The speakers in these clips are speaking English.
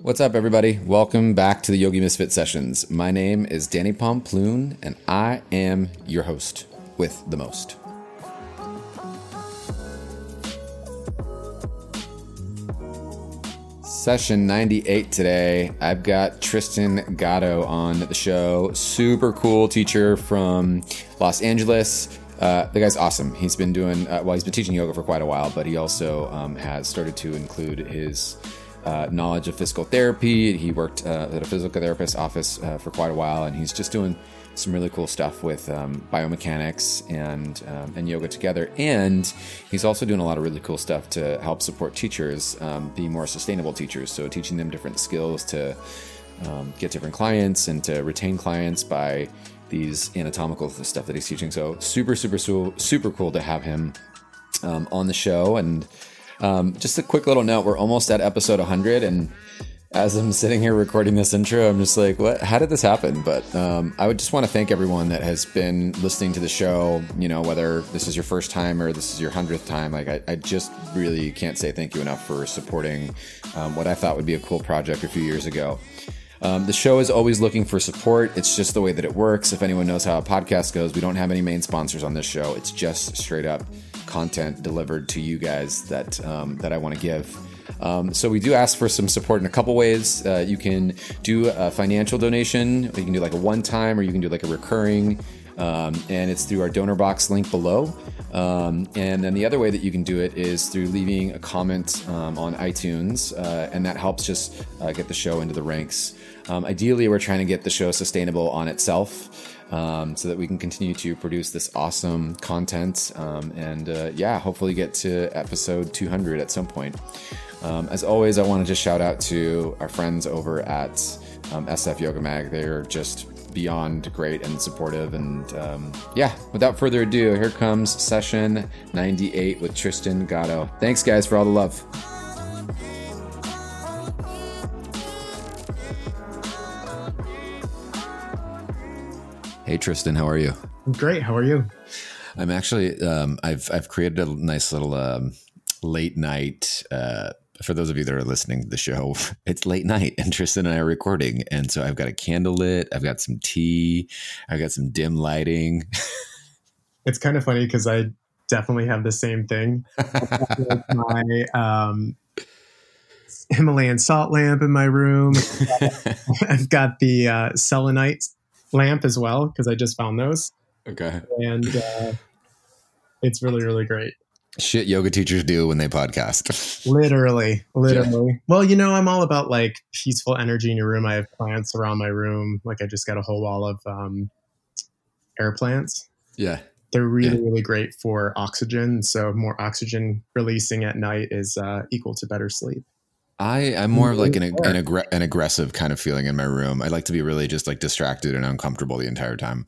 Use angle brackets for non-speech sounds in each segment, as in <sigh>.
What's up, everybody? Welcome back to the Yogi Misfit Sessions. My name is Danny Pomploon, and I am your host with the most. Session 98 today. I've got Tristan Gatto on the show. Super cool teacher from Los Angeles. Uh, the guy's awesome. He's been doing, uh, well, he's been teaching yoga for quite a while, but he also um, has started to include his uh, knowledge of physical therapy. He worked uh, at a physical therapist office uh, for quite a while, and he's just doing some really cool stuff with um, biomechanics and um, and yoga together. And he's also doing a lot of really cool stuff to help support teachers um, be more sustainable teachers. So teaching them different skills to um, get different clients and to retain clients by these anatomical stuff that he's teaching. So super, super, super, super cool to have him um, on the show and. Um, just a quick little note: we're almost at episode 100, and as I'm sitting here recording this intro, I'm just like, "What? How did this happen?" But um, I would just want to thank everyone that has been listening to the show. You know, whether this is your first time or this is your hundredth time, like I, I, just really can't say thank you enough for supporting um, what I thought would be a cool project a few years ago. Um, the show is always looking for support. It's just the way that it works. If anyone knows how a podcast goes, we don't have any main sponsors on this show. It's just straight up content delivered to you guys that um, that I want to give. Um, so we do ask for some support in a couple ways. Uh, you can do a financial donation. You can do like a one time, or you can do like a recurring. Um, and it's through our Donorbox link below. Um, and then the other way that you can do it is through leaving a comment um, on iTunes, uh, and that helps just uh, get the show into the ranks. Um, ideally, we're trying to get the show sustainable on itself um, so that we can continue to produce this awesome content um, and uh, yeah, hopefully get to episode 200 at some point. Um, as always, I want to just shout out to our friends over at um, SF Yoga Mag. They're just beyond great and supportive. And um, yeah, without further ado, here comes session 98 with Tristan Gatto. Thanks, guys, for all the love. Hey Tristan, how are you? Great. How are you? I'm actually um, I've I've created a nice little um, late night. Uh, for those of you that are listening to the show, <laughs> it's late night, and Tristan and I are recording, and so I've got a candle lit. I've got some tea. I've got some dim lighting. <laughs> it's kind of funny because I definitely have the same thing. <laughs> my um, Himalayan salt lamp in my room. I've got the uh, selenite lamp as well because I just found those. Okay. And uh, it's really, really great. Shit yoga teachers do when they podcast. literally, literally. Yeah. Well, you know, I'm all about like peaceful energy in your room. I have plants around my room. Like I just got a whole wall of um, air plants. Yeah. They're really, yeah. really great for oxygen. So more oxygen releasing at night is uh, equal to better sleep. I I'm more of like an an, aggr- an aggressive kind of feeling in my room. I like to be really just like distracted and uncomfortable the entire time.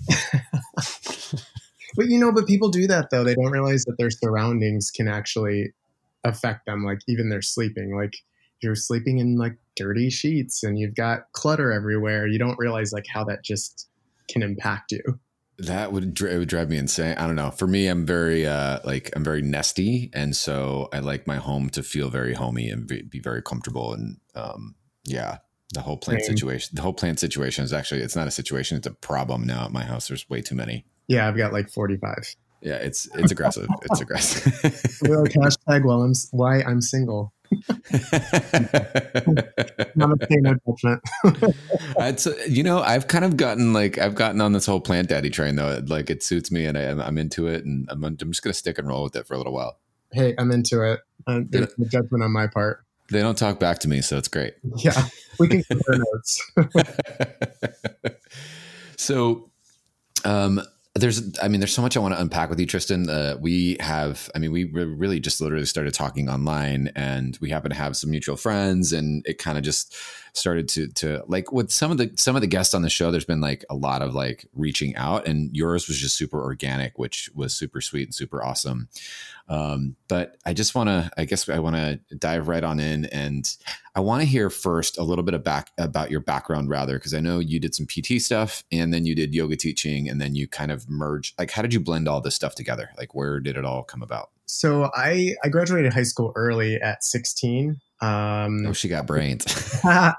but you know, but people do that though. They don't realize that their surroundings can actually affect them. Like even their sleeping. Like you're sleeping in like dirty sheets and you've got clutter everywhere. You don't realize like how that just can impact you. That would it would drive me insane. I don't know. For me, I'm very uh like I'm very nesty, and so I like my home to feel very homey and be, be very comfortable. And um, yeah, the whole plant Same. situation. The whole plant situation is actually it's not a situation; it's a problem now at my house. There's way too many. Yeah, I've got like 45. Yeah, it's it's aggressive. it's aggressive. <laughs> like <laughs> hashtag well, I'm why I'm single. Not a no judgment. <laughs> I'd, you know, I've kind of gotten like I've gotten on this whole plant daddy train though. Like it suits me, and I, am into it, and I'm, I'm just gonna stick and roll with it for a little while. Hey, I'm into it. Uh, there's no judgment on my part. They don't talk back to me, so it's great. Yeah, we can compare notes. <laughs> so, um, there's i mean there's so much i want to unpack with you tristan. Uh, we have i mean we really just literally started talking online and we happen to have some mutual friends and it kind of just started to to like with some of the some of the guests on the show there's been like a lot of like reaching out and yours was just super organic which was super sweet and super awesome um, but I just want to, I guess I want to dive right on in and I want to hear first a little bit of back about your background rather, because I know you did some PT stuff and then you did yoga teaching and then you kind of merged, like, how did you blend all this stuff together? Like, where did it all come about? so I I graduated high school early at 16. Um, oh, she got brains. <laughs> I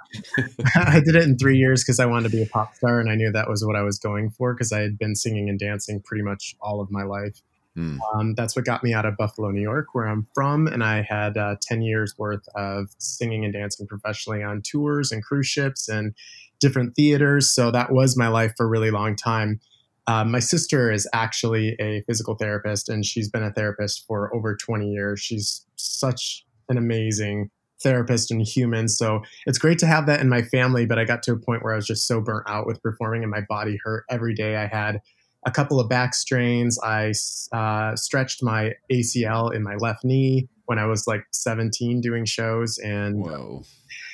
did it in three years because I wanted to be a pop star, and I knew that was what I was going for because I had been singing and dancing pretty much all of my life. Mm. Um, that's what got me out of Buffalo, New York, where I'm from, and I had uh, ten years worth of singing and dancing professionally on tours and cruise ships and different theaters. So that was my life for a really long time. Uh, my sister is actually a physical therapist, and she's been a therapist for over 20 years. She's such an amazing therapist and human. So it's great to have that in my family. But I got to a point where I was just so burnt out with performing, and my body hurt every day. I had a couple of back strains. I uh, stretched my ACL in my left knee when I was like 17 doing shows, and Whoa.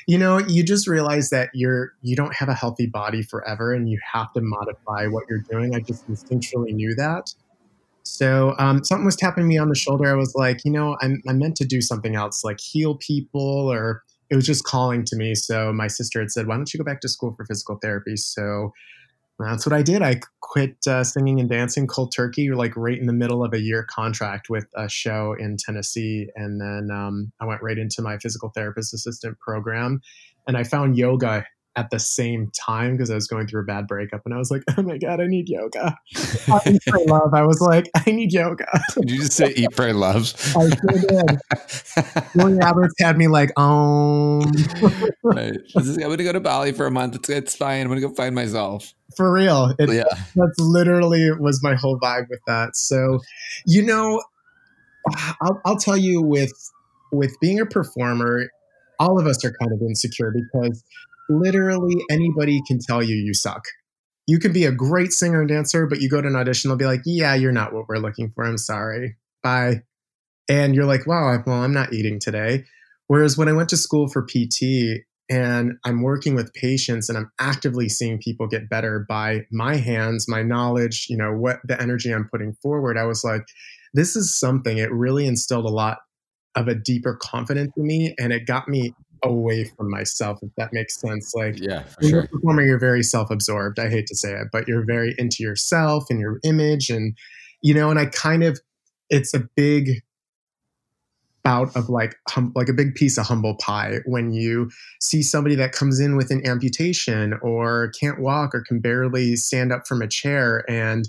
you know, you just realize that you're you don't have a healthy body forever, and you have to modify what you're doing. I just instinctually knew that. So um, something was tapping me on the shoulder. I was like, you know, I'm, I'm meant to do something else, like heal people, or it was just calling to me. So my sister had said, why don't you go back to school for physical therapy? So that's what I did. I quit uh, singing and dancing cold turkey, like right in the middle of a year contract with a show in Tennessee. And then um, I went right into my physical therapist assistant program. And I found yoga at the same time because I was going through a bad breakup and I was like, oh my God, I need yoga. <laughs> eat, pray, love. I was like, I need yoga. Did you just say eat, pray, love? I sure did. Julia Roberts had me like, um. right. I'm going to go to Bali for a month. It's, it's fine. I'm going to go find myself. For real. It, yeah. That's literally was my whole vibe with that. So, you know, I'll, I'll tell you with with being a performer, all of us are kind of insecure because literally anybody can tell you you suck. You can be a great singer and dancer, but you go to an audition, they'll be like, yeah, you're not what we're looking for. I'm sorry. Bye. And you're like, wow, well, I'm not eating today. Whereas when I went to school for PT and I'm working with patients and I'm actively seeing people get better by my hands, my knowledge, you know, what the energy I'm putting forward, I was like, this is something. It really instilled a lot of a deeper confidence in me and it got me away from myself, if that makes sense. Like, yeah, when sure. you're a performer, you're very self absorbed. I hate to say it, but you're very into yourself and your image. And, you know, and I kind of, it's a big bout of like, hum, like a big piece of humble pie when you see somebody that comes in with an amputation or can't walk or can barely stand up from a chair and,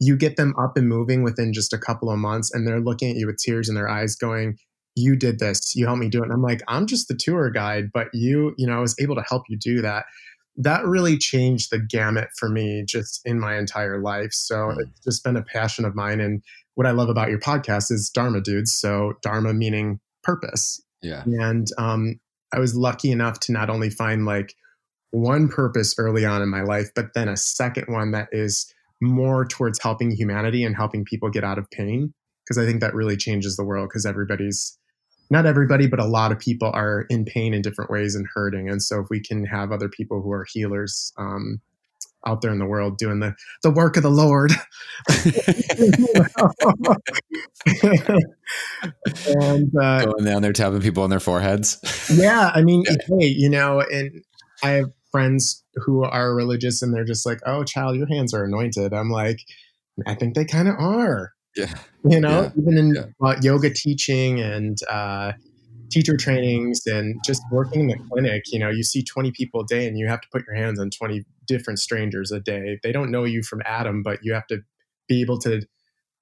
you get them up and moving within just a couple of months and they're looking at you with tears in their eyes going you did this you helped me do it. And i'm like i'm just the tour guide but you you know i was able to help you do that. That really changed the gamut for me just in my entire life. So mm. it's just been a passion of mine. And what i love about your podcast is dharma dudes. So dharma meaning purpose. Yeah. And um, i was lucky enough to not only find like one purpose early on in my life but then a second one that is more towards helping humanity and helping people get out of pain. Because i think that really changes the world because everybody's not everybody, but a lot of people are in pain in different ways and hurting. And so if we can have other people who are healers um, out there in the world doing the, the work of the Lord. <laughs> and uh, going down there tapping people on their foreheads. <laughs> yeah. I mean, yeah. hey, you know, and I have friends who are religious and they're just like, oh, child, your hands are anointed. I'm like, I think they kind of are. Yeah. You know, yeah. even in yeah. uh, yoga teaching and uh, teacher trainings and just working in the clinic, you know, you see 20 people a day and you have to put your hands on 20 different strangers a day. They don't know you from Adam, but you have to be able to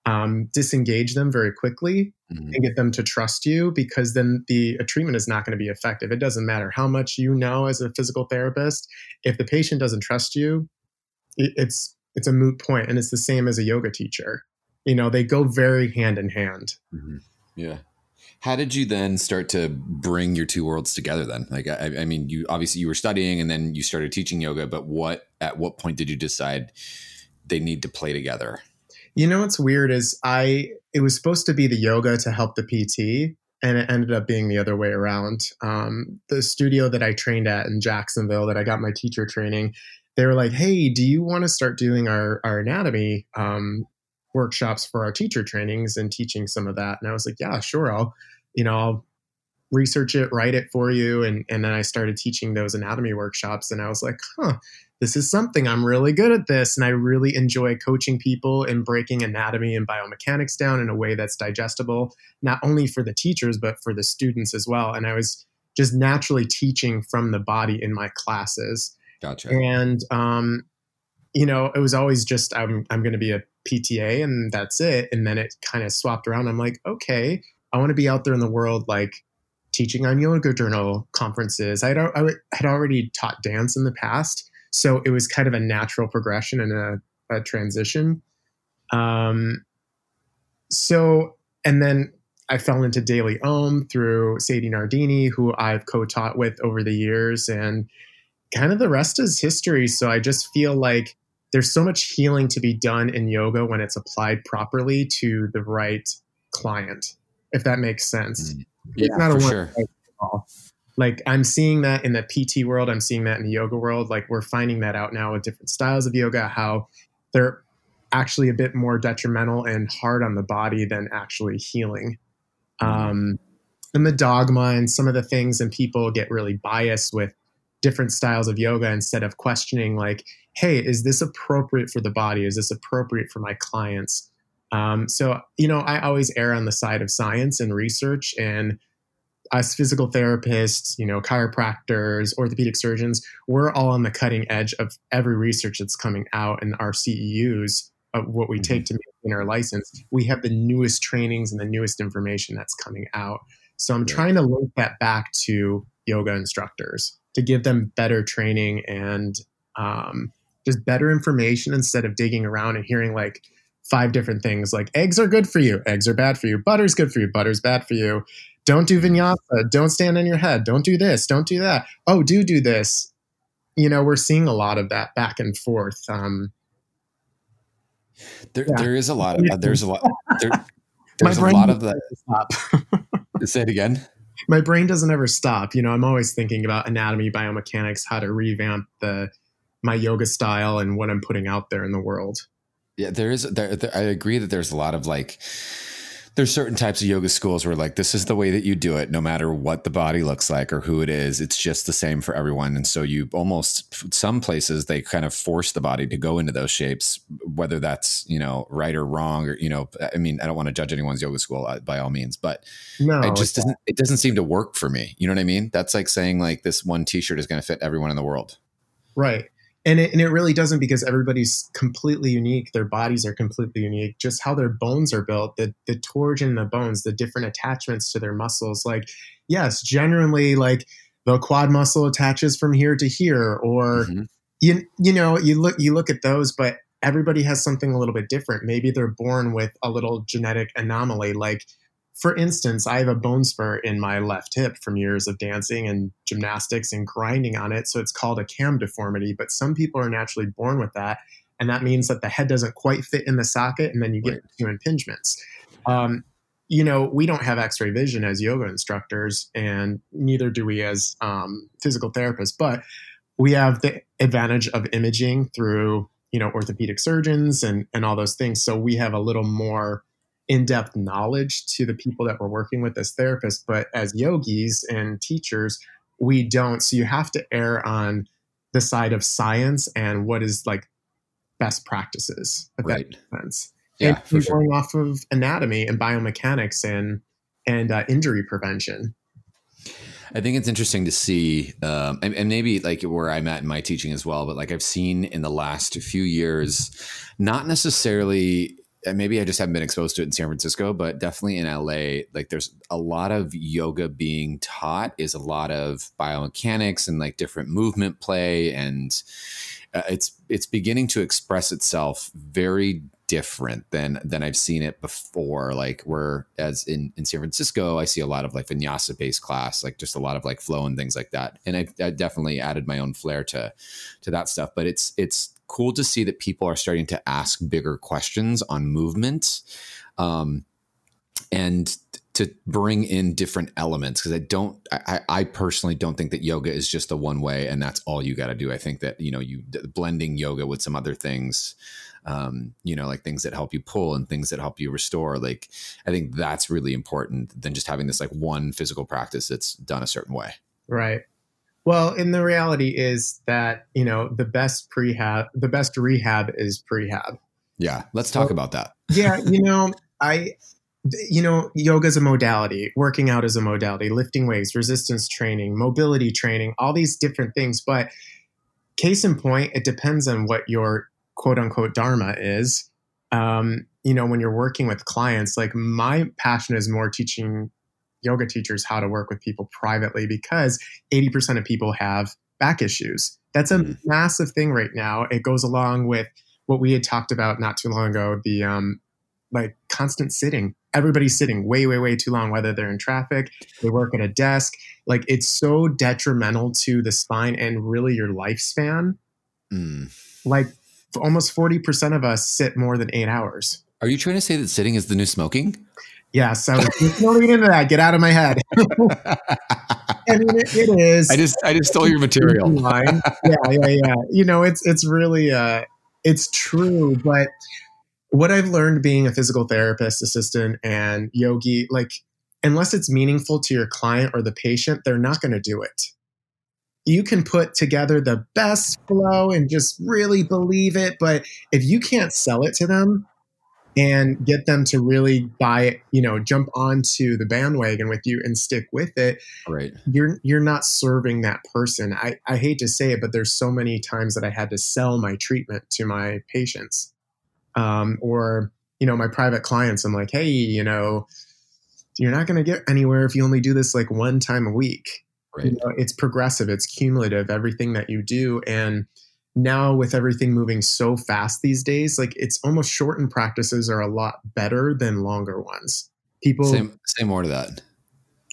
um, disengage them very quickly mm-hmm. and get them to trust you because then the treatment is not going to be effective. It doesn't matter how much you know as a physical therapist. If the patient doesn't trust you, it, it's it's a moot point, and it's the same as a yoga teacher you know they go very hand in hand. Mm-hmm. yeah. How did you then start to bring your two worlds together then? Like I, I, mean you obviously you were studying and then you started teaching yoga but what at what point did you decide they need to play together? You know what's weird is i it was supposed to be the yoga to help the pt and it ended up being the other way around. Um, the studio that i trained at in jacksonville that i got my teacher training they were like hey do you want to start doing our, our anatomy um, workshops for our teacher trainings and teaching some of that. And I was like, yeah, sure. I'll, you know, I'll research it, write it for you. And, and then I started teaching those anatomy workshops and I was like, huh, this is something I'm really good at this. And I really enjoy coaching people and breaking anatomy and biomechanics down in a way that's digestible, not only for the teachers, but for the students as well. And I was just naturally teaching from the body in my classes. Gotcha. And, um, you know, it was always just, I'm, I'm going to be a PTA and that's it. And then it kind of swapped around. I'm like, okay, I want to be out there in the world, like teaching on yoga journal conferences. I'd, I had already taught dance in the past. So it was kind of a natural progression and a, a transition. Um, so, and then I fell into Daily Om through Sadie Nardini, who I've co taught with over the years. And kind of the rest is history. So I just feel like there's so much healing to be done in yoga when it's applied properly to the right client, if that makes sense. Mm. Yeah, it's not a one sure. Like I'm seeing that in the PT world, I'm seeing that in the yoga world. Like we're finding that out now with different styles of yoga, how they're actually a bit more detrimental and hard on the body than actually healing. Mm-hmm. Um, and the dogma and some of the things, and people get really biased with different styles of yoga instead of questioning, like, hey, is this appropriate for the body? Is this appropriate for my clients? Um, so, you know, I always err on the side of science and research and us physical therapists, you know, chiropractors, orthopedic surgeons, we're all on the cutting edge of every research that's coming out and our CEUs of what we take mm-hmm. to maintain our license. We have the newest trainings and the newest information that's coming out. So I'm trying to link that back to yoga instructors to give them better training and um, just better information instead of digging around and hearing like five different things like eggs are good for you, eggs are bad for you, butter's good for you, butter's bad for you don't do vinyasa. Don't stand on your head. Don't do this. Don't do that. Oh, do do this. You know, we're seeing a lot of that back and forth. Um, there, yeah. there is a lot of there's a lot there, <laughs> there's a lot of that. Stop. <laughs> Say it again. My brain doesn't ever stop. You know, I'm always thinking about anatomy, biomechanics, how to revamp the my yoga style and what I'm putting out there in the world. Yeah, there is. There, there I agree that there's a lot of like there's certain types of yoga schools where like this is the way that you do it no matter what the body looks like or who it is. It's just the same for everyone. And so you almost some places they kind of force the body to go into those shapes whether that's you know right or wrong or you know i mean i don't want to judge anyone's yoga school uh, by all means but no it just doesn't it doesn't seem to work for me. You know what i mean? That's like saying like this one t-shirt is going to fit everyone in the world. Right and it, and it really doesn't because everybody's completely unique. Their bodies are completely unique. Just how their bones are built the the torsion in the bones the different attachments to their muscles. Like yes generally like the quad muscle attaches from here to here or mm-hmm. you you know you look you look at those but everybody has something a little bit different. Maybe they're born with a little genetic anomaly. Like for instance, I have a bone spur in my left hip from years of dancing and gymnastics and grinding on it. So it's called a cam deformity. But some people are naturally born with that. And that means that the head doesn't quite fit in the socket and then you get two impingements. Um, you know, we don't have x ray vision as yoga instructors, and neither do we as um, physical therapists, but we have the advantage of imaging through, you know, orthopedic surgeons and, and all those things. So we have a little more in-depth knowledge to the people that we're working with as therapists but as yogis and teachers we don't so you have to err on the side of science and what is like best practices if right. that makes sense yeah, and sure. going off of anatomy and biomechanics and and uh, injury prevention I think it's interesting to see, um, and, and, maybe like where I'm at in my teaching as well, but like I've seen in the last few years, not necessarily maybe I just haven't been exposed to it in San Francisco, but definitely in LA, like there's a lot of yoga being taught is a lot of biomechanics and like different movement play and uh, it's it's beginning to express itself very different than than I've seen it before. Like where as in in San Francisco, I see a lot of like vinyasa based class, like just a lot of like flow and things like that. And I've, I've definitely added my own flair to to that stuff. But it's it's cool to see that people are starting to ask bigger questions on movement um, and to bring in different elements because i don't I, I, personally don't think that yoga is just the one way and that's all you got to do. I think that you know you blending yoga with some other things um, you know like things that help you pull and things that help you restore like i think that's really important than just having this like one physical practice that's done a certain way. Right Well, and the reality is that, you know, the best prehab, the best rehab is prehab. Yeah. Let's talk about that. <laughs> yeah. You know, I, you know, yoga is a modality, working out is a modality, lifting weights, resistance training, mobility training, all these different things. But case in point, it depends on what your quote unquote dharma is. Um, you know, when you're working with clients, like my passion is more teaching yoga teachers how to work with people privately because 80% of people have back issues. That's a mm-hmm. massive thing right now. It goes along with what we had talked about not too long ago the um, like constant sitting. Everybody's sitting way, way, way too long, whether they're in traffic, they work at a desk. Like it's so detrimental to the spine and really your lifespan. Mm. Like almost 40% of us sit more than eight hours. Are you trying to say that sitting is the new smoking? Yes, so don't get into that. Get out of my head. <laughs> I mean, it, it is. I just, I just stole your material. yeah, yeah, yeah. You know, it's, it's really, uh, it's true. But what I've learned being a physical therapist assistant and yogi, like, unless it's meaningful to your client or the patient, they're not going to do it. You can put together the best flow and just really believe it, but if you can't sell it to them, and get them to really buy it, you know, jump onto the bandwagon with you and stick with it. Right. You're you're not serving that person. I, I hate to say it, but there's so many times that I had to sell my treatment to my patients. Um, or, you know, my private clients, I'm like, hey, you know, you're not gonna get anywhere if you only do this like one time a week. Right. You know, it's progressive, it's cumulative, everything that you do. And now with everything moving so fast these days, like it's almost shortened practices are a lot better than longer ones. People say, say more to that.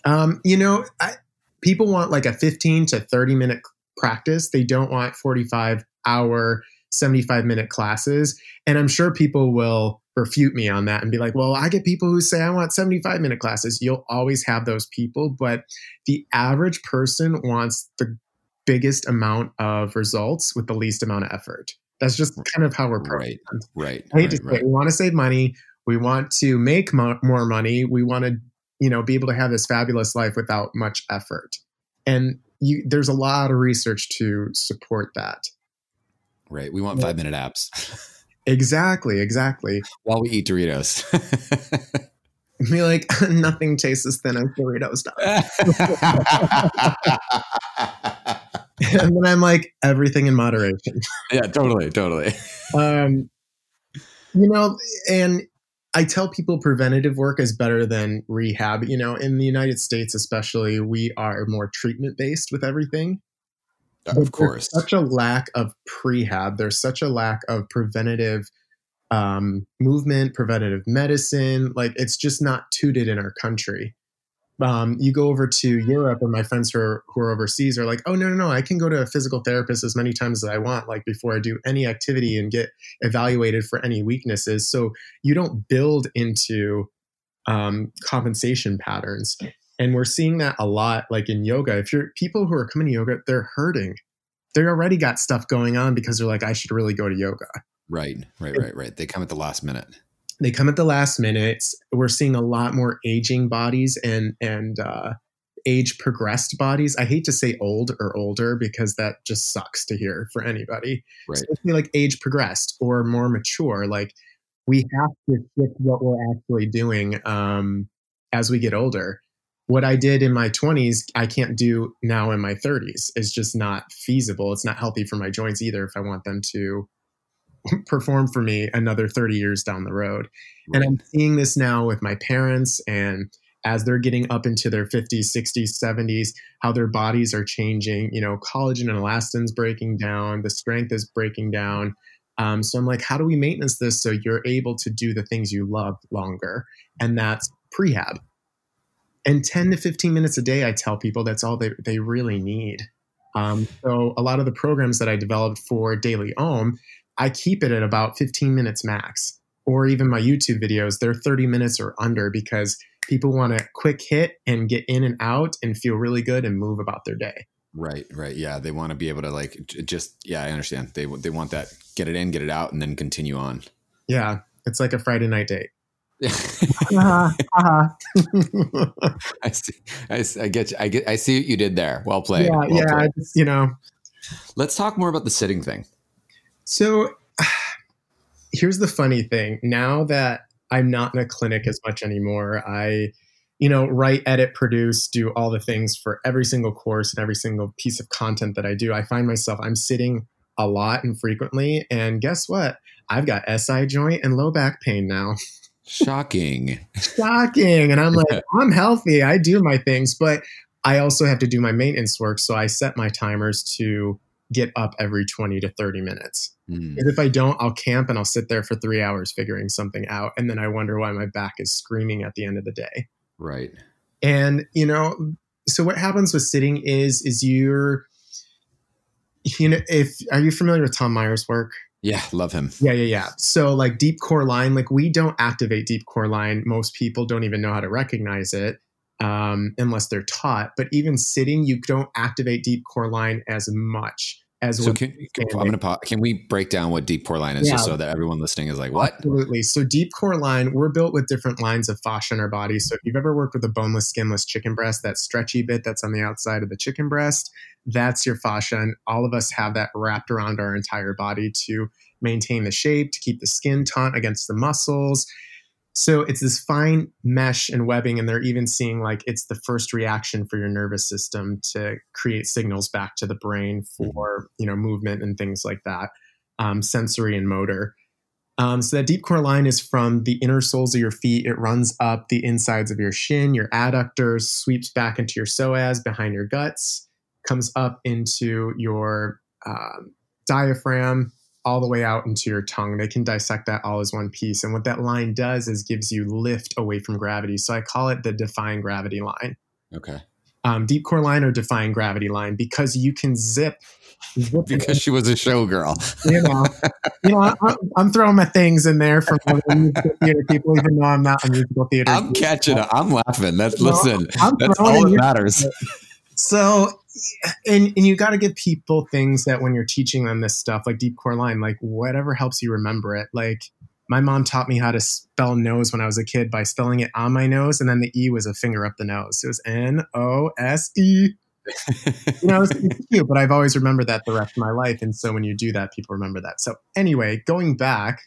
Um, you know, I, people want like a 15 to 30 minute practice. They don't want 45 hour, 75 minute classes. And I'm sure people will refute me on that and be like, well, I get people who say I want 75 minute classes. You'll always have those people, but the average person wants the biggest amount of results with the least amount of effort. That's just kind of how we're programmed. Right. Right. I hate right, to say, we want to save money. We want to make mo- more money. We want to, you know, be able to have this fabulous life without much effort. And you, there's a lot of research to support that. Right. We want five minute apps. exactly. Exactly. <laughs> While we eat Doritos. <laughs> be like, <laughs> nothing tastes as thin as Doritos <laughs> and then I'm like, everything in moderation. <laughs> Yeah, totally, totally. um, you know, and I tell people preventative work is better than rehab. You know, in the United States, especially, we are more treatment based with everything. Of course. such a lack of prehab. There's such a lack of preventative um, movement, preventative medicine. Like it's just not tooted in our country um, you go over to Europe, and my friends who are, who are overseas are like, "Oh no, no, no! I can go to a physical therapist as many times as I want, like before I do any activity and get evaluated for any weaknesses." So you don't build into um, compensation patterns, and we're seeing that a lot, like in yoga. If you're people who are coming to yoga, they're hurting. They already got stuff going on because they're like, "I should really go to yoga." Right, right, right, right. They come at the last minute they come at the last minute. We're seeing a lot more aging bodies and and uh, age progressed bodies. I hate to say old or older because that just sucks to hear for anybody. Right. Especially like age progressed or more mature. Like we have to shift what we're actually doing um, as we get older. What I did in my 20s, I can't do now in my 30s. It's just not feasible. It's not healthy for my joints either if I want them to <laughs> perform for me another 30 years down the road. Right. And I'm seeing this now with my parents and as they're getting up into their 50s, 60s, 70s, how their bodies are changing. You know, collagen and elastin's breaking down, the strength is breaking down. Um, so I'm like, how do we maintenance this so you're able to do the things you love longer? And that's prehab. And 10 to 15 minutes a day, I tell people that's all they, they really need. Um, so a lot of the programs that I developed for Daily Om, I keep it at about 15 minutes max. Or even my YouTube videos, they're 30 minutes or under because people want a quick hit and get in and out and feel really good and move about their day. Right, right. Yeah, they want to be able to like just yeah, I understand. They they want that get it in, get it out and then continue on. Yeah, it's like a Friday night date. <laughs> uh-huh, uh-huh. <laughs> I see. I, I, get you. I get. I see what you did there. Well played. Yeah, well yeah. Played. Just, you know. Let's talk more about the sitting thing. So, <sighs> here's the funny thing. Now that I'm not in a clinic as much anymore, I, you know, write, edit, produce, do all the things for every single course and every single piece of content that I do. I find myself I'm sitting a lot and frequently, and guess what? I've got SI joint and low back pain now. <laughs> Shocking. Shocking. And I'm like, <laughs> I'm healthy. I do my things, but I also have to do my maintenance work. So I set my timers to get up every 20 to 30 minutes. Mm. And if I don't, I'll camp and I'll sit there for three hours figuring something out. And then I wonder why my back is screaming at the end of the day. Right. And, you know, so what happens with sitting is, is you're, you know, if, are you familiar with Tom Myers' work? Yeah, love him. Yeah, yeah, yeah. So like deep core line, like we don't activate deep core line. Most people don't even know how to recognize it um, unless they're taught. But even sitting, you don't activate deep core line as much as so can, I'm gonna pause. Can we break down what deep core line is yeah. just so that everyone listening is like, what? Absolutely. So deep core line, we're built with different lines of fascia in our body. So if you've ever worked with a boneless, skinless chicken breast, that stretchy bit that's on the outside of the chicken breast, that's your fascia. And all of us have that wrapped around our entire body to maintain the shape, to keep the skin taut against the muscles. So it's this fine mesh and webbing, and they're even seeing like it's the first reaction for your nervous system to create signals back to the brain for you know movement and things like that, um, sensory and motor. Um, so that deep core line is from the inner soles of your feet. It runs up the insides of your shin, your adductors, sweeps back into your psoas behind your guts, comes up into your um, diaphragm, all the way out into your tongue. They can dissect that all as one piece. And what that line does is gives you lift away from gravity. So I call it the defying gravity line. Okay. Um, deep core line or defying gravity line because you can zip. zip <laughs> because she was a showgirl. you know, you know, I, am throwing my things in there from musical theater people, even though I'm not a musical theater. I'm catching it. I'm laughing. That's listen. I'm that's all that matters. <laughs> So and and you got to give people things that when you're teaching them this stuff like deep core line like whatever helps you remember it. Like my mom taught me how to spell nose when i was a kid by spelling it on my nose and then the e was a finger up the nose. It was n-o-s-e you know it's, it's cute but i've always remembered that the rest of my life and so when you do that people remember that. So anyway going back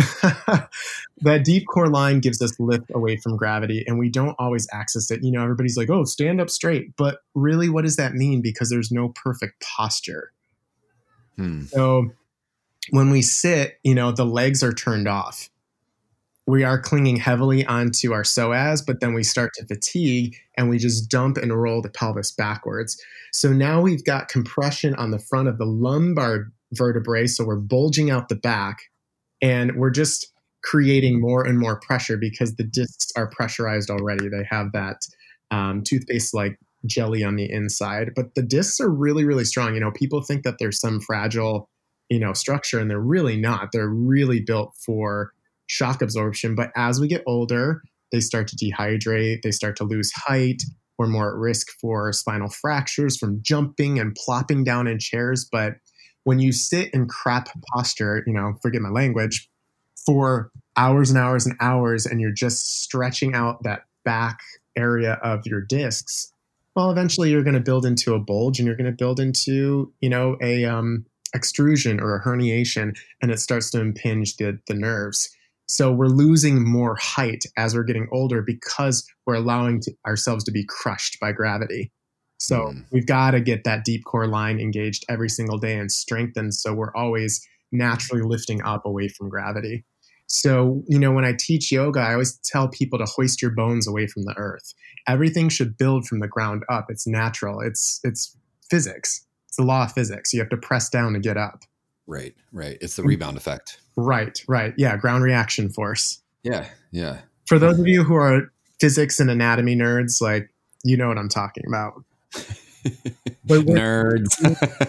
<laughs> that deep core line gives us lift away from gravity and we don't always access it. You know, everybody's like, oh, stand up straight. But really, what does that mean? Because there's no perfect posture. Hmm. So when we sit, you know, the legs are turned off. We are clinging heavily onto our psoas, but then we start to fatigue and we just dump and roll the pelvis backwards. So now we've got compression on the front of the lumbar vertebrae. So we're bulging out the back and we're just creating more and more pressure because the discs are pressurized already. They have that um, toothpaste like jelly on the inside, but the discs are really, really strong. You know, people think that there's some fragile, you know, structure, and they're really not. They're really built for shock absorption. But as we get older, they start to dehydrate, they start to lose height. We're more at risk for spinal fractures from jumping and plopping down in chairs. But when you sit in crap posture, you know, forget my language, for hours and hours and hours, and you're just stretching out that back area of your discs, well, eventually you're going to build into a bulge and you're going to build into, you know, a um, extrusion or a herniation, and it starts to impinge the, the nerves. So we're losing more height as we're getting older because we're allowing to, ourselves to be crushed by gravity. So mm. we've got to get that deep core line engaged every single day and strengthened so we're always naturally lifting up away from gravity. So, you know, when I teach yoga, I always tell people to hoist your bones away from the earth. Everything should build from the ground up. It's natural. It's it's physics. It's the law of physics. You have to press down to get up. Right, right. It's the rebound effect. Right, right. Yeah, ground reaction force. Yeah, yeah. For those of you who are physics and anatomy nerds, like you know what I'm talking about. <laughs> but Nerds.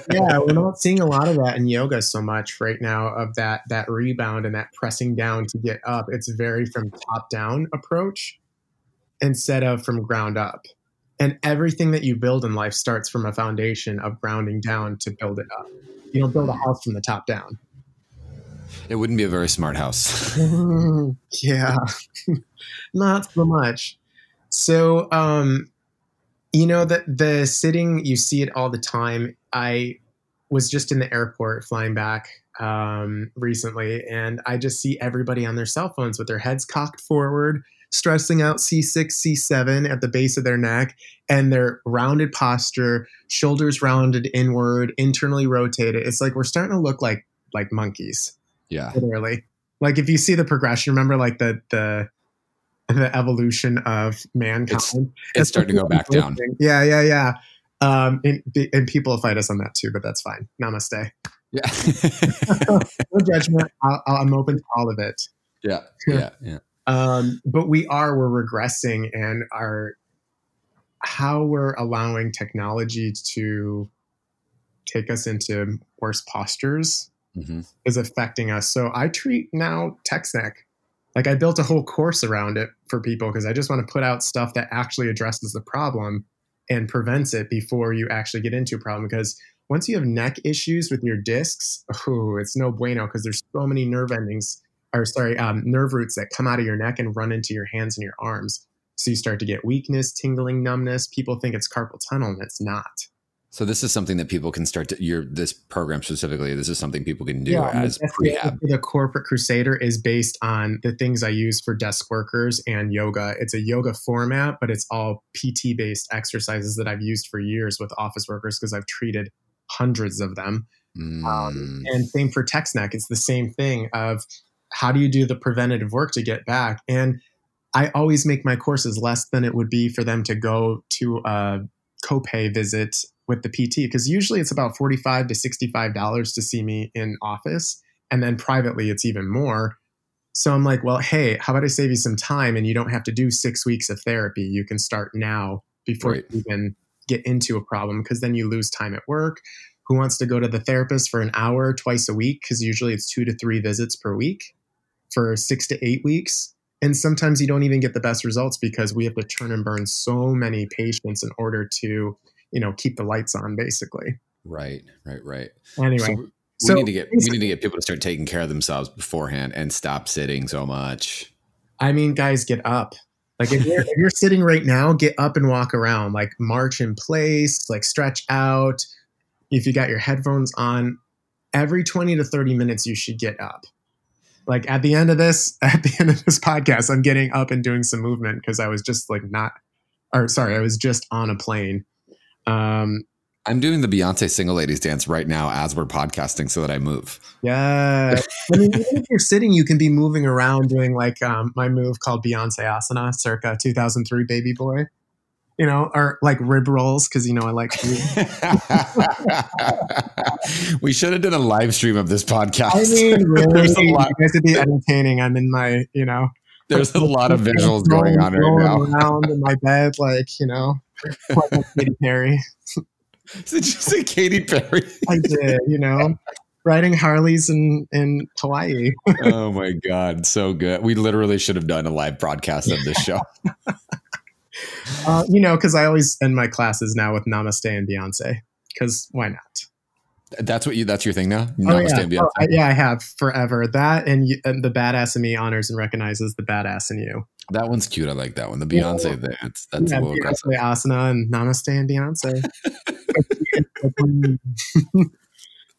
<laughs> yeah, we're not seeing a lot of that in yoga so much right now of that that rebound and that pressing down to get up. It's very from top down approach instead of from ground up. And everything that you build in life starts from a foundation of grounding down to build it up. You don't build a house from the top down. It wouldn't be a very smart house. <laughs> yeah, not so much. So, um, you know that the sitting you see it all the time. I was just in the airport flying back um, recently, and I just see everybody on their cell phones with their heads cocked forward, stressing out C6, C7 at the base of their neck, and their rounded posture, shoulders rounded inward, internally rotated. It's like we're starting to look like like monkeys. Yeah, literally. Like if you see the progression, remember like the the the evolution of mankind. It's, it's starting to go back down. Yeah, yeah, yeah. Um, and, and people fight us on that too, but that's fine. Namaste. Yeah. <laughs> no judgment. i am open to all of it. Yeah. Yeah. Yeah. Um, but we are, we're regressing and our, how we're allowing technology to take us into worse postures mm-hmm. is affecting us. So I treat now Text Neck like I built a whole course around it for people because I just want to put out stuff that actually addresses the problem and prevents it before you actually get into a problem. Because once you have neck issues with your discs, oh, it's no bueno because there's so many nerve endings or sorry, um, nerve roots that come out of your neck and run into your hands and your arms. So you start to get weakness, tingling, numbness. People think it's carpal tunnel, and it's not. So this is something that people can start to your this program specifically. This is something people can do yeah, as prehab. The corporate crusader is based on the things I use for desk workers and yoga. It's a yoga format, but it's all PT based exercises that I've used for years with office workers because I've treated hundreds of them. Um, mm. Um, and same for Text Neck. It's the same thing of how do you do the preventative work to get back? And I always make my courses less than it would be for them to go to a copay visit with the PT because usually it's about 45 to 65 dollars to see me in office and then privately it's even more. So I'm like, well, hey, how about I save you some time and you don't have to do 6 weeks of therapy. You can start now before right. you even get into a problem because then you lose time at work. Who wants to go to the therapist for an hour twice a week because usually it's 2 to 3 visits per week for 6 to 8 weeks? And sometimes you don't even get the best results because we have to turn and burn so many patients in order to you know keep the lights on basically. Right right right. Anyway so we so need to get we need to get people to start taking care of themselves beforehand and stop sitting so much. I mean guys get up. Like if you're, if you're sitting right now get up and walk around. Like march in place like stretch out. If you got your headphones on every 20 to 30 minutes you should get up. Like at the end of this <laughs> at the end of this podcast i'm getting up and doing some movement because i was just like not or sorry i was just on a plane um, I'm doing the Beyonce single ladies dance right now as we're podcasting so that I move. Yeah. <laughs> I mean, even if you're sitting, you can be moving around doing like um, my move called Beyonce Asana circa 2003 baby boy, you know, or like rib rolls because, you know, I like <laughs> we should have done a live stream of this podcast. I mean, <laughs> really, you guys would be entertaining. I'm in my, you know, there's a lot of visuals going on right now. around in my bed, like, you know, Katy Perry. <laughs> Did you say Katy Perry? I did, you know, riding Harleys in, in Hawaii. oh my God. So good. We literally should have done a live broadcast of this show. <laughs> uh, you know, because I always end my classes now with Namaste and Beyonce. Because why not? That's what you. That's your thing now. Oh, yeah. Oh, I, yeah, I have forever. That and, you, and, the badass in me honors and recognizes the badass in you. That one's cute. I like that one. The Beyonce yeah. thing. That's that's yeah, a little aggressive. Asana and Namaste and Beyonce. <laughs>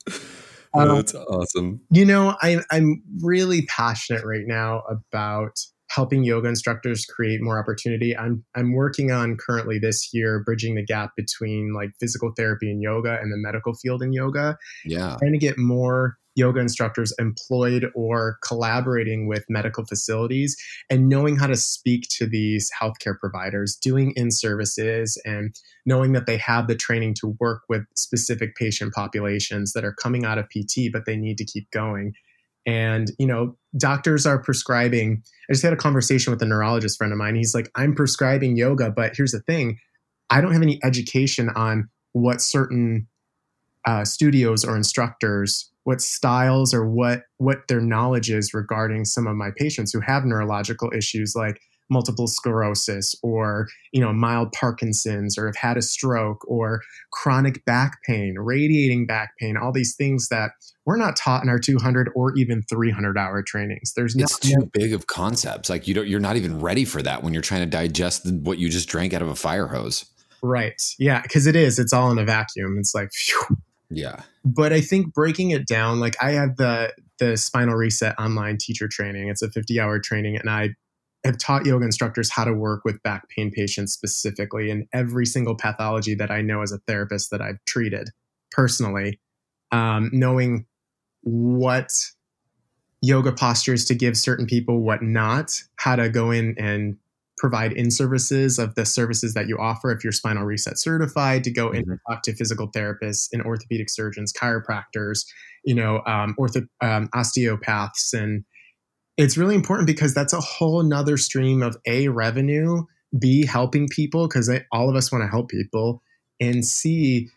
<laughs> um, that's awesome. You know, I, I'm really passionate right now about helping yoga instructors create more opportunity. I'm I'm working on currently this year bridging the gap between like physical therapy and yoga and the medical field in yoga. Yeah. Trying to get more yoga instructors employed or collaborating with medical facilities and knowing how to speak to these healthcare providers, doing in services and knowing that they have the training to work with specific patient populations that are coming out of PT, but they need to keep going and, you know, doctors are prescribing. I just had a conversation with a neurologist friend of mine. He's like, I'm prescribing yoga, but here's the thing I don't have any education on what certain uh, studios or instructors what styles or what what their knowledge is regarding some of my patients who have neurological issues like multiple sclerosis or you know mild parkinson's or have had a stroke or chronic back pain radiating back pain all these things that we're not taught in our 200 or even 300 hour trainings. There's it's too big of concepts like you don't you're not even ready for that when you're trying to digest what you just drank out of a fire hose. Right. Yeah because it is it's all in a vacuum it's like phew. yeah. But i think breaking it down like i have the the spinal reset online teacher training it's a 50 hour training and i have taught yoga instructors how to work with back pain patients specifically in every single pathology that I know as a therapist that I've treated personally, um, knowing what yoga postures to give certain people, what not, how to go in and provide in services of the services that you offer if you're spinal reset certified to go in and talk to physical therapists and orthopedic surgeons chiropractors you know um, ortho, um, osteopaths and it's really important because that's a whole nother stream of a revenue b helping people because all of us want to help people and c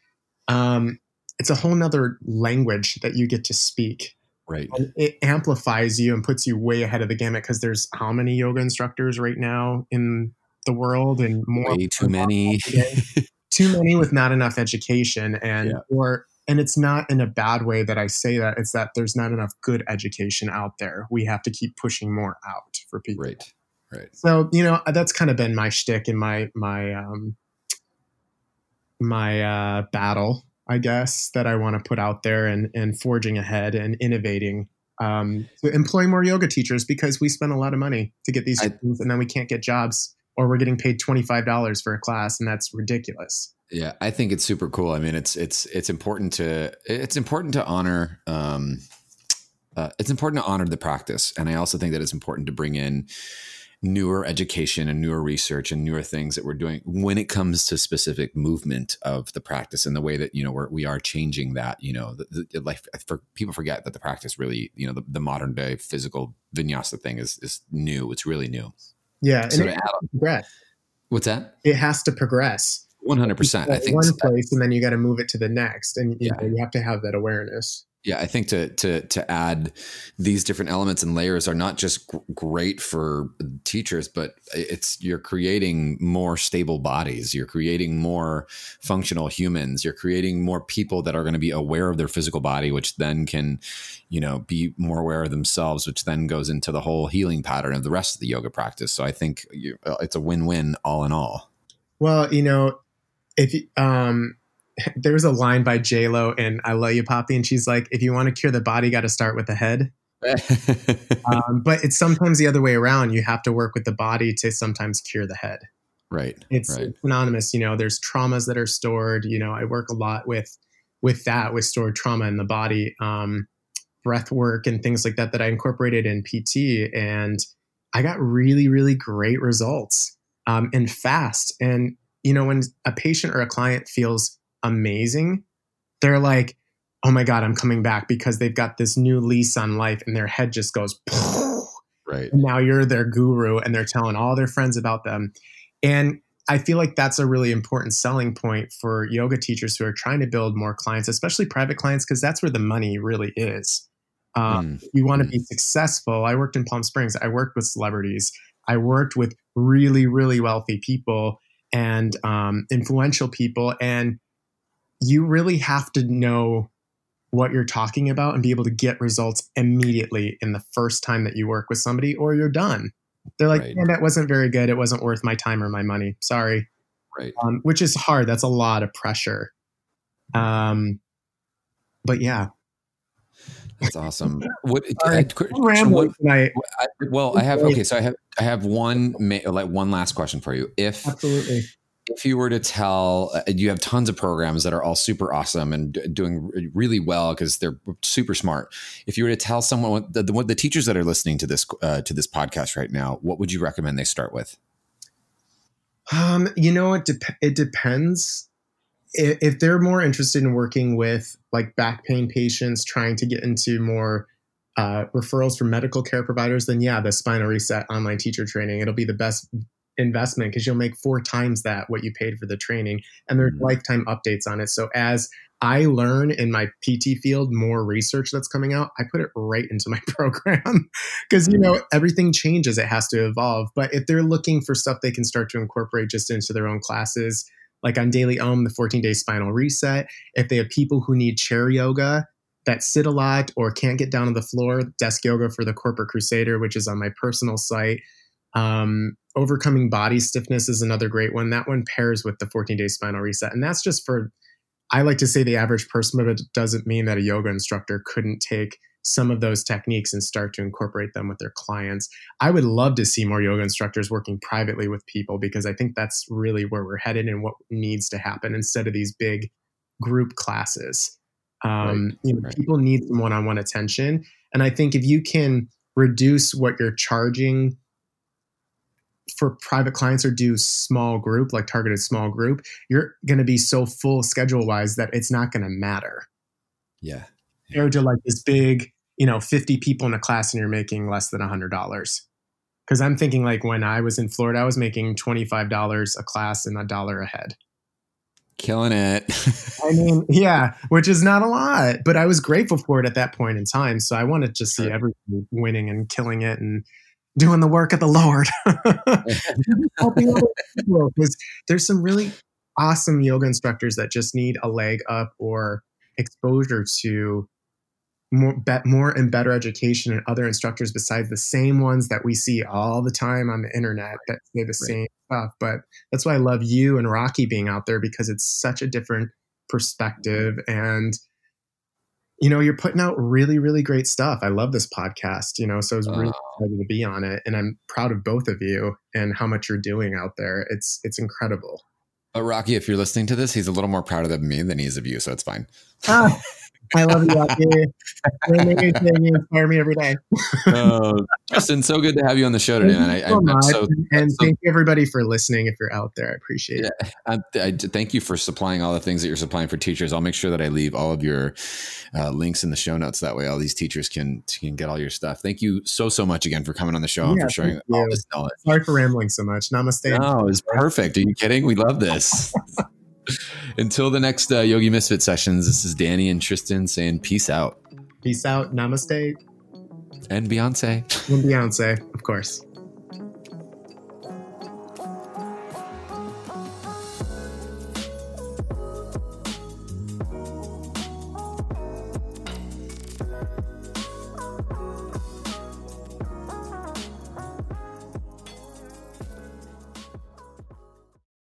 um, it's a whole nother language that you get to speak. Right. And it amplifies you and puts you way ahead of the gamut because there's how many yoga instructors right now in the world and more way too many. <laughs> Too many with not enough education and yeah. or and it's not in a bad way that I say that. It's that there's not enough good education out there. We have to keep pushing more out for people. Right. Right. So you know that's kind of been my shtick and my my um, my uh, battle, I guess, that I want to put out there and and forging ahead and innovating um, to employ more yoga teachers because we spend a lot of money to get these I, things and then we can't get jobs or we're getting paid twenty five dollars for a class and that's ridiculous. Yeah, I think it's super cool. I mean, it's it's it's important to it's important to honor um, uh, it's important to honor the practice, and I also think that it's important to bring in newer education and newer research and newer things that we're doing when it comes to specific movement of the practice and the way that you know we're, we are changing that you know the, the, like for people forget that the practice really you know the, the modern day physical vinyasa thing is is new. It's really new. Yeah so and it progress. what's that? It has to progress one hundred percent. I think one place, and then you got to move it to the next, and you, yeah. know, you have to have that awareness. Yeah, I think to to to add these different elements and layers are not just g- great for teachers, but it's you're creating more stable bodies. You're creating more functional humans. You're creating more people that are going to be aware of their physical body, which then can, you know, be more aware of themselves, which then goes into the whole healing pattern of the rest of the yoga practice. So I think you, uh, it's a win win all in all. Well, you know, if um <laughs> there's a line by J Lo and I love you, Poppy, and she's like, if you want to cure the body, got to start with the head. <laughs> um, but it's sometimes the other way around. You have to work with the body to sometimes cure the head. Right. It's right. anonymous. You know, there's traumas that are stored. You know, I work a lot with with that, with stored trauma in the body, um, breath work and things like that that I incorporated in PT, and I got really, really great results um, and fast. And you know, when a patient or a client feels amazing, they're like, oh my God, I'm coming back because they've got this new lease on life and their head just goes, <laughs> right. And now you're their guru and they're telling all their friends about them. And I feel like that's a really important selling point for yoga teachers who are trying to build more clients, especially private clients, because that's where the money really is. Um, mm. You want to mm. be successful. I worked in Palm Springs. I worked with celebrities. I worked with really, really wealthy people and um, influential people. And you really have to know what you're talking about and be able to get results immediately in the first time that you work with somebody, or you're done. They're like, right. that wasn't very good. It wasn't worth my time or my money. Sorry. Right. Um, which is hard. That's a lot of pressure. Um, but yeah, that's awesome. <laughs> What, I, what I, well, I have okay. So I have I have one like one last question for you. If absolutely, if you were to tell, uh, you have tons of programs that are all super awesome and doing really well because they're super smart. If you were to tell someone the, the, the teachers that are listening to this uh, to this podcast right now, what would you recommend they start with? Um, you know, it de- it depends if they're more interested in working with like back pain patients trying to get into more uh, referrals from medical care providers then yeah the spinal reset online teacher training it'll be the best investment because you'll make four times that what you paid for the training and there's mm-hmm. lifetime updates on it so as I learn in my PT field more research that's coming out, I put it right into my <laughs> program because you know everything changes. It has to evolve. But if they're looking for stuff they can start to incorporate just into their own classes, like on Daily Om, the 14 day spinal reset. If they have people who need chair yoga that sit a lot or can't get down on the floor, desk yoga for the corporate crusader, which is on my personal site. Um, overcoming body stiffness is another great one. That one pairs with the 14 day spinal reset. And that's just for, I like to say the average person, but it doesn't mean that a yoga instructor couldn't take some of those techniques and start to incorporate them with their clients. I would love to see more yoga instructors working privately with people because I think that's really where we're headed and what needs to happen instead of these big group classes. Um, right. You know, right. people need some one-on-one attention, and I think if you can reduce what you're charging for private clients or do small group, like targeted small group, you're going to be so full schedule wise that it's not going to matter. Yeah. Compared to like this big you know 50 people in a class and you're making less than $100 because i'm thinking like when i was in florida i was making $25 a class and a dollar a head. Killing it. I mean <laughs> yeah which is not a lot but i was grateful for it at that point in time so i wanted to see everyone winning and killing it and doing the work of the lord. <laughs> Because there's some really awesome yoga instructors that just need a leg up or exposure to more, be, more and better education and other instructors besides the same ones that we see all the time on the internet that say the right. same stuff. But that's why I love you and Rocky being out there because it's such a different perspective and you know you're putting out really really great stuff i love this podcast you know so i was really oh. excited to be on it and i'm proud of both of you and how much you're doing out there it's it's incredible but rocky if you're listening to this he's a little more proud of me than he is of you so it's fine ah. <laughs> I love you, <laughs> Rocky. you inspire me every day. uh, Justin, so good to have you on the show today. Thank I, so I, so, and so, thank you everybody for listening. If you're out there, I appreciate yeah, it. I, I, thank you for supplying all the things that you're supplying for teachers. I'll make sure that I leave all of your uh, links in the show notes. That way, all these teachers can can get all your stuff. Thank you so so much again for coming on the show yeah, and for sharing all this knowledge. Sorry for rambling so much. Namaste. No, it's perfect. Are you kidding? We love this. <laughs> <laughs> Until the next uh, Yogi Misfit sessions, this is Danny and Tristan saying peace out. Peace out. Namaste. And Beyonce. And Beyonce, of course.